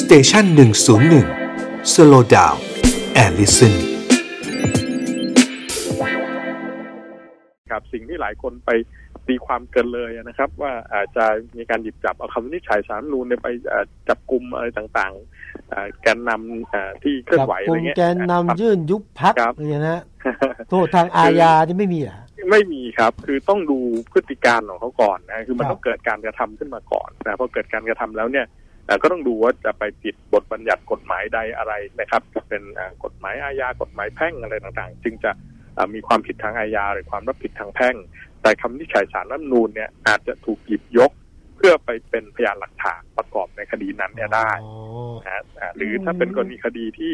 station หนึ่งศูนย์หนึ่ง slow down and listenครับสิ่งที่หลายคนไปตีความเกินเลยนะครับ ว่าอาจจะมีการหยิบจับเอาคำวินิจฉัยศาลรัฐธรรมนูญไปจับกลุ่มอะไรต่างๆแกนนำที่เคลื่อนไหวอะไรเงี้ยแกนนำยื่นยุบพรรคอะไรเงี้ยนะโทษทางอาญาที่ไม่มีอะไม่มีครับ คือต้องดูพฤติการณ์ของเขาก่อนนะคือมันต้องเกิดการกระทำขึ้นมาก่อนนะพอเกิดการกระทำแล้วเนี่ย ก็ต้องดูว่าจะไปผิดบทบัญญัติกฎหมายใดอะไรนะครับ จะเป็นกฎหมายอาญากฎหมายแพ่งอะไรต่างๆ จึงจะมีความผิดทางอาญาหรือความรับผิดทางแพ่ง แต่คำนิชัยสารรัฐนูนเนี่ยอาจจะถูกหยิบยกเพื่อไปเป็นพยานหลักฐานประกอบในคดีนั้นเนี่ยได้นะหรือถ้าเป็นกรณีคดีที่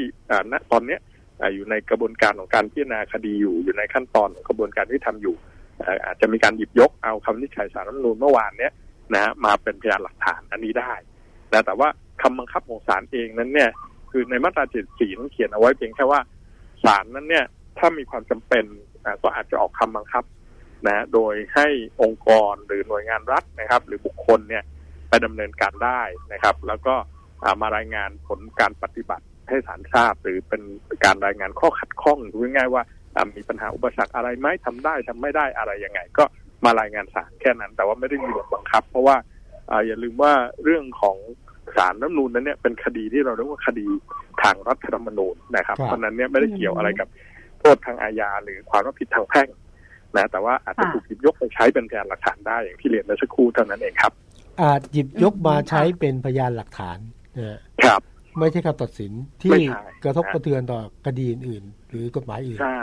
ณตอนเนี้ยอยู่ในกระบวนการของการพิจารณาคดีอยู่อยู่ในขั้นตอนของกระบวนการที่ทำอยู่ อาจจะมีการหยิบยกเอาคำนิชัยสารรัฐนูนเมื่อวานเนี้ยนะมาเป็นพยานหลักฐานอันนี้ได้ นะแต่ว่าคำบังคับของศาลเองนั้นเนี่ย คือในมาตราเจ็ดสี่ต้องเขียนเอาไว้เพียงแค่ว่าศาลนั้นเนี่ยถ้ามีความจำเป็นก็อาจจะออกคำบังคับนะโดยให้องค์กรหรือหน่วยงานรัฐนะครับ หรือบุคคลเนี่ยไปดำเนินการได้นะครับ แล้วก็มารายงานผลการปฏิบัติให้ศาลทราบ หรือเป็นการรายงานข้อขัดข้องหรือง่ายว่ามีปัญหาอุปสรรคอะไรไหมทำได้ทำไม่ได้อะไรยังไง ก็มารายงานศาลแค่นั้น แต่ว่าไม่ได้มีบทบังคับ เพราะว่าอย่าลืมว่าเรื่องของ สารน้ำนูนนั้นเนี่ยเป็นคดีที่เราเรียกว่าคดีทางรัฐธรรมนูญนะครับ เพราะนั้นเนี่ยไม่ได้เกี่ยวอะไรกับโทษทางอาญาหรือความรับผิดทางแพ่งนะแต่ว่าอาจจะถูกหยิบยกไปใช้เป็นพยานหลักฐานได้อย่างที่เรียนเมื่อสักครู่เท่านั้นเองครับ อาจหยิบยกมาใช้เป็นพยานหลักฐานนะครับ ไม่ใช่คำตัดสินที่กระทบกระเทือนต่อคดีอื่น หรือกฎหมายอื่นใช่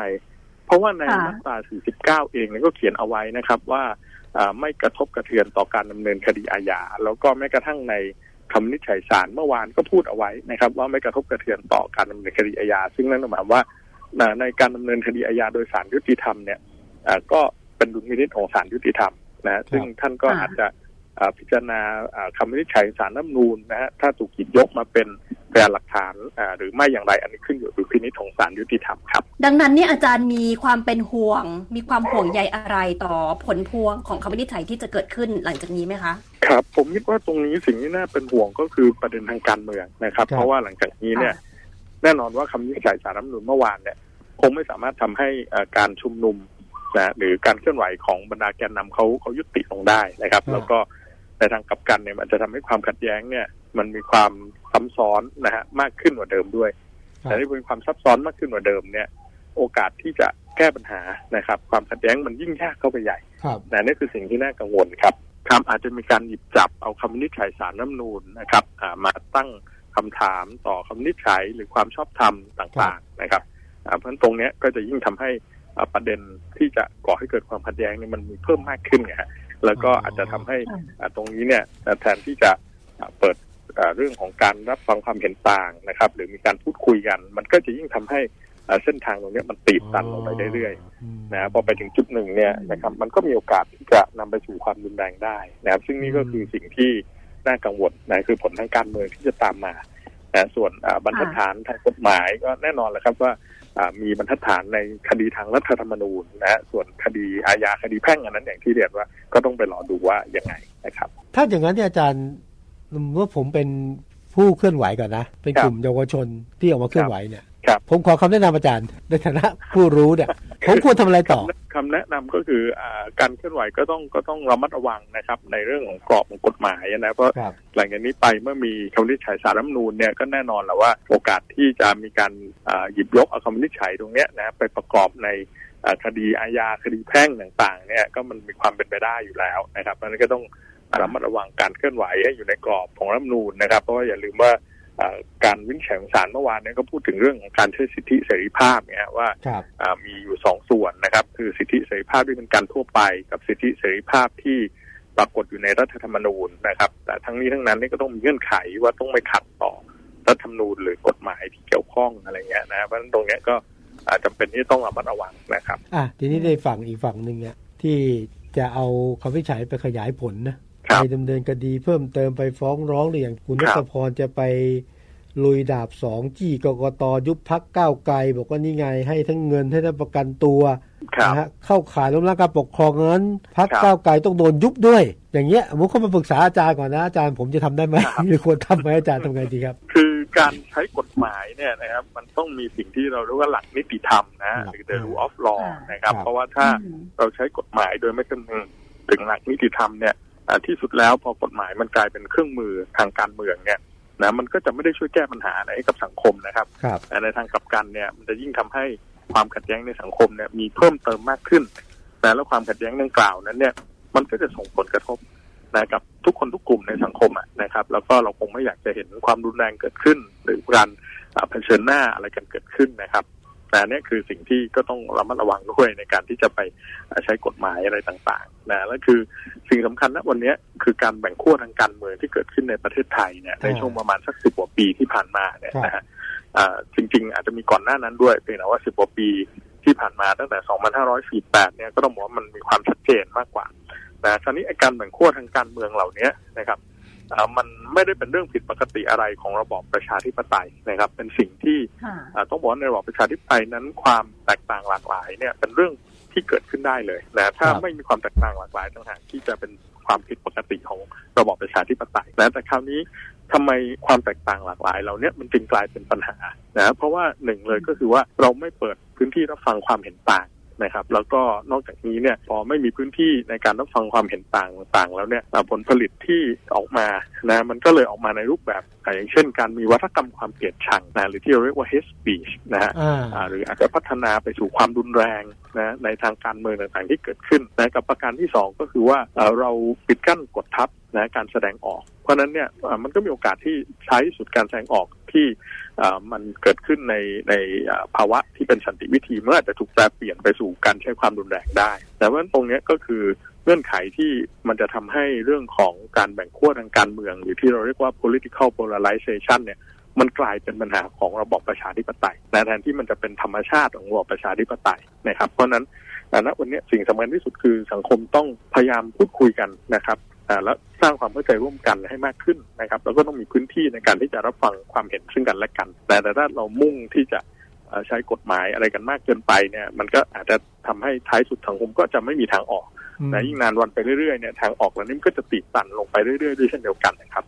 เพราะว่าในมาตรา 49 เองก็เขียนเอาไว้นะครับว่าไม่กระทบกระเทือนต่อการดำเนินคดีอาญาแล้วก็แม้กระทั่งใน คำนิจฉัยศาลเมื่อวานก็พูดเอาไว้นะครับ ว่าไม่กระทบกระเทือนต่อการดำเนินคดีอาญาซึ่งนั่นหมายว่าในการดำเนินคดีอาญาโดยศาลยุติธรรมเนี่ยก็เป็นดุลพินิจของศาลยุติธรรมนะซึ่งท่านก็อาจจะพิจารณาคำวินิจฉัยสารน้ำนูนนะฮะถ้าถูกหยิบยกมาเป็นพยานหลักฐานหรือไม่อย่างไรอันนี้ขึ้นอยู่กับพินิจของศาลยุติธรรมครับ ดังนั้นนี่อาจารย์มีความเป็นห่วง มีความห่วงใยอะไรต่อผลพวงของคำวินิจฉัยที่จะเกิดขึ้นหลังจากนี้ไหมคะ ครับ ผมคิดว่าตรงนี้สิ่งที่น่าเป็นห่วงก็คือประเด็นทางการเมืองนะครับ เพราะว่าหลังจากนี้เนี่ย แน่นอนว่าคำวินิจฉัยสารรัฐมนูลเมื่อวานเนี่ย คงไม่สามารถทำให้การชุมนุมนะหรือการเคลื่อนไหวของบรรดาแกนนำเขาเขายุติลงได้นะครับ แล้วก็ในทางกลับกันเนี่ยมันจะทำให้ความขัดแย้งเนี่ย มันมีความซับซ้อนนะฮะมากขึ้นกว่าเดิมด้วย แต่ที่มีความซับซ้อนมากขึ้นกว่าเดิมเนี่ย โอกาสที่จะแก้ปัญหานะครับ ความขัดแย้งมันยิ่งยากเข้าไปใหญ่นะนี่คือสิ่งที่น่ากังวลครับ ครับอาจจะมีการหยิบจับเอาคำนิจฉัยสารน้ำนูนนะครับมาตั้งคำถามต่อคำนิจฉัยหรือความชอบธรรมต่างๆนะครับเพราะตรงนี้ก็จะยิ่งทำให้ประเด็นที่จะก่อให้เกิดความขัดแย้งนี่มันมีเพิ่มมากขึ้นไงฮะแล้วก็อาจจะทำให้ตรงนี้เนี่ยแทนที่จะเปิดเรื่องของการรับฟังความเห็นต่างนะครับ หรือมีการพูดคุยกัน มันก็จะยิ่งทำให้ เส้นทางตรงนี้มันตีบตันลงไปเรื่อยๆนะพอไปถึงจุดหนึ่งเนี่ยนะครับมันก็มีโอกาสที่จะนำไปสู่ความรุนแรงได้นะครับซึ่งนี่ก็คือสิ่งที่น่ากังวลนะคือผลทางการเมืองที่จะตามมานะส่วนบรรทัดฐานทางกฎหมายก็แน่นอนแหละครับว่ามีบรรทัดฐานในคดีทางรัฐธรรมนูญนะส่วนคดีอาญาคดีแพ่งอันนั้นอย่างที่เรียนว่าก็ต้องไปรอดูว่ายังไงนะครับ ถ้าอย่างนั้นที่อาจารย์ว่าผมเป็นผู้เคลื่อนไหวก่อนนะ เป็นกลุ่มเยาวชนที่ออกมาเคลื่อนไหวเนี่ยผมขอคำแนะนำอาจารย์ในฐานะผู้รู้เนี่ยผมควรทำอะไรต่อคำแนะนำก็คืออการเคลื่อนไหวก็ต้องก็ต้องระมัดระวังนะครับ ในเรื่องของกรอบของกฎหมายนะเพราะหลังจากนี้ไปเมื่อมีคำวินิจฉัยสารรัฐมนูญเนี่ยก็แน่นอนแหละว่าโอกาสที่จะมีการหยิบยกเอาคำวินิจฉัยตรงเนี้ยนะไปประกอบในคดีอาญาคดีแพ่งต่างๆเนี่ยก็มันมีความเป็นไปได้อยู่แล้วนะครับเพราะนั้นก็ต้องระมัดระวังการเคลื่อนไหวให้อยู่ในกรอบของรัฐมนูญนะครับ เพราะว่าอย่าลืมว่า การวินิจฉัยของศาลเมื่อวานนี้ก็พูดถึงเรื่องของการใช้สิทธิเสรีภาพเนี่ยว่ามีอยู่สองส่วนนะครับ คือสิทธิเสรีภาพที่เป็นการทั่วไปกับสิทธิเสรีภาพที่ปรากฏอยู่ในรัฐธรรมนูญนะครับ แต่ทั้งนี้ทั้งนั้นนี่ก็ต้องมีเงื่อนไขว่าต้องไม่ขัดต่อรัฐธรรมนูญหรือกฎหมายที่เกี่ยวข้องอะไรเงี้ยนะเพราะฉะนั้นตรงนี้ก็จำเป็นที่ต้องระมัดระวังนะครับ อะทีนี้ในฝั่งอีกฝั่งหนึ่งเนี่ยที่จะเอาคำวิจัยไปขยายผลนะ ไปดำเนินคดีเพิ่มเติมไปฟ้องร้องหรืออย่างคุณนัทพรจะไปลุยดาบสองจี้กกตยุบพักก้าวไกล บอกว่านี่ไงให้ทั้งเงินให้ทั้งประกันตัวครับนะฮะเข้าข่ายล้มล้างการปกครองนั้นพักครับก้าวไกลต้องโดนยุบด้วย อย่างเงี้ยผมเข้ามาปรึกษาอาจารย์ก่อนนะอาจารย์ผมจะทำได้ไหมครับหรือควรทำไหมอาจารย์ทำไงดีครับ คือการใช้กฎหมายเนี่ยนะครับ มันต้องมีสิ่งที่เราเรียกว่าหลักนิติธรรมนะหรือ the rule of law ค่ะนะครับครับ เพราะว่าถ้าอืมเราใช้กฎหมายโดยไม่คำนึงถึงหลักนิติธรรมเนี่ยอ่า ที่สุดแล้วพอกฎหมายมันกลายเป็นเครื่องมือทางการเมืองเนี่ยนะมันก็จะไม่ได้ช่วยแก้ปัญหาอะไรให้กับสังคมนะครับครับแต่ในทางกลับกันเนี่ยมันจะยิ่งทำให้ความขัดแย้งในสังคมเนี่ยมีเพิ่มเติมมากขึ้นนะแล้วความขัดแย้งดังกล่าวนั้นเนี่ยมันก็จะส่งผลกระทบนะกับทุกคนทุกกลุ่มในสังคมอะนะครับ แล้วก็เราคงไม่อยากจะเห็นความรุนแรงเกิดขึ้น หรือการอ่าเผชิญหน้าอะไรกันเกิดขึ้นนะครับ นะเนี่ยคือสิ่งที่ก็ต้องระมัดระวังด้วยในการที่จะไปอ่าใช้กฎหมายอะไรต่างๆนะแล้วคือสิ่งสำคัญณวันเนี้ยคือการแบ่งขั้วทางการเมืองที่เกิดขึ้นในประเทศไทยเนี่ยในช่วงประมาณสักสิบกว่าปีที่ผ่านมาเนี่ยนะฮะอ่าจริง ๆ อาจจะมีก่อนหน้านั้นด้วยเพียงแต่ว่า10กว่าปีที่ผ่านมาตั้งแต่ 2548 เนี่ยก็ต้องบอกว่ามันมีความชัดเจนมากกว่านะคราวนี้ไอ้การแบ่งขั้วทางการเมืองเหล่านี้นะครับอ่า มันไม่ได้เป็นเรื่องผิดปกติอะไรของระบอบประชาธิปไตยนะครับ เป็นสิ่งที่ค่ะอ่าต้องบอกว่าในระบอบประชาธิปไตยนั้นความแตกต่างหลากหลายเนี่ยเป็นเรื่องที่เกิดขึ้นได้เลยนะถ้าครับไม่มีความแตกต่างหลากหลายต่างหากที่จะเป็นความผิดปกติของระบอบประชาธิปไตยนะแต่คราวนี้ทำไมความแตกต่างหลากหลายเหล่านี้มันจึงกลายเป็นปัญหานะเพราะว่าหนึ่งเลยก็คือว่าเราไม่เปิดพื้นที่รับฟังความเห็นต่าง นะครับ แล้วก็นอกจากนี้เนี่ยพอไม่มีพื้นที่ในการรับฟังความเห็นต่างต่างๆแล้วเนี่ยอ่าผลผลิตที่ออกมานะมันก็เลยออกมาในรูปแบบอ่าอย่างเช่น การมีวัฒกรรมความเกลียดชังนะหรือที่เราเรียกว่า hate speech นะฮะอ่าอ่าหรืออาจจะพัฒนาไปสู่ความรุนแรงนะในทางการเมืองต่างๆที่เกิดขึ้นนะกับประการที่สองก็คือว่าเอ่อเราปิดกั้นกดทับนะการแสดงออก เพราะฉะนั้นเนี่ยอ่ามันก็มีโอกาสที่ใช้สุดการแสดงออกที่อ่า มันเกิดขึ้นในในภาวะที่เป็นสันติวิธีเมื่ออาจจะถูกแปลเปลี่ยนไปสู่การใช้ความรุนแรงได้ แต่ว่าตรงนี้ก็คือเงื่อนไขที่มันจะทำให้เรื่องของการแบ่งขั้วทางการเมือง หรือที่เราเรียกว่า political polarization เนี่ยมันกลายเป็นปัญหาของระบอบประชาธิปไตยนะแทนที่มันจะเป็นธรรมชาติของระบอบประชาธิปไตยนะครับ เพราะฉะนั้นณวันนี้สิ่งสำคัญที่สุดคือสังคมต้องพยายามพูดคุยกันนะครับ แล้วสร้างความเข้าใจร่วมกันให้มากขึ้นนะครับแล้วก็ต้องมีพื้นที่ในการที่จะรับฟังความเห็นซึ่งกันและกัน แต่แต่ถ้าเรามุ่งที่จะเอ่อใช้กฎหมายอะไรกันมากเกินไปเนี่ย มันก็อาจจะทำให้ท้ายสุดสังคมก็จะไม่มีทางออกอืมนะยิ่งนานวันไปเรื่อยๆเนี่ยทางออกเหล่านี้มันก็จะติดตันลงไปเรื่อยๆด้วยเช่นเดียวกันนะครับ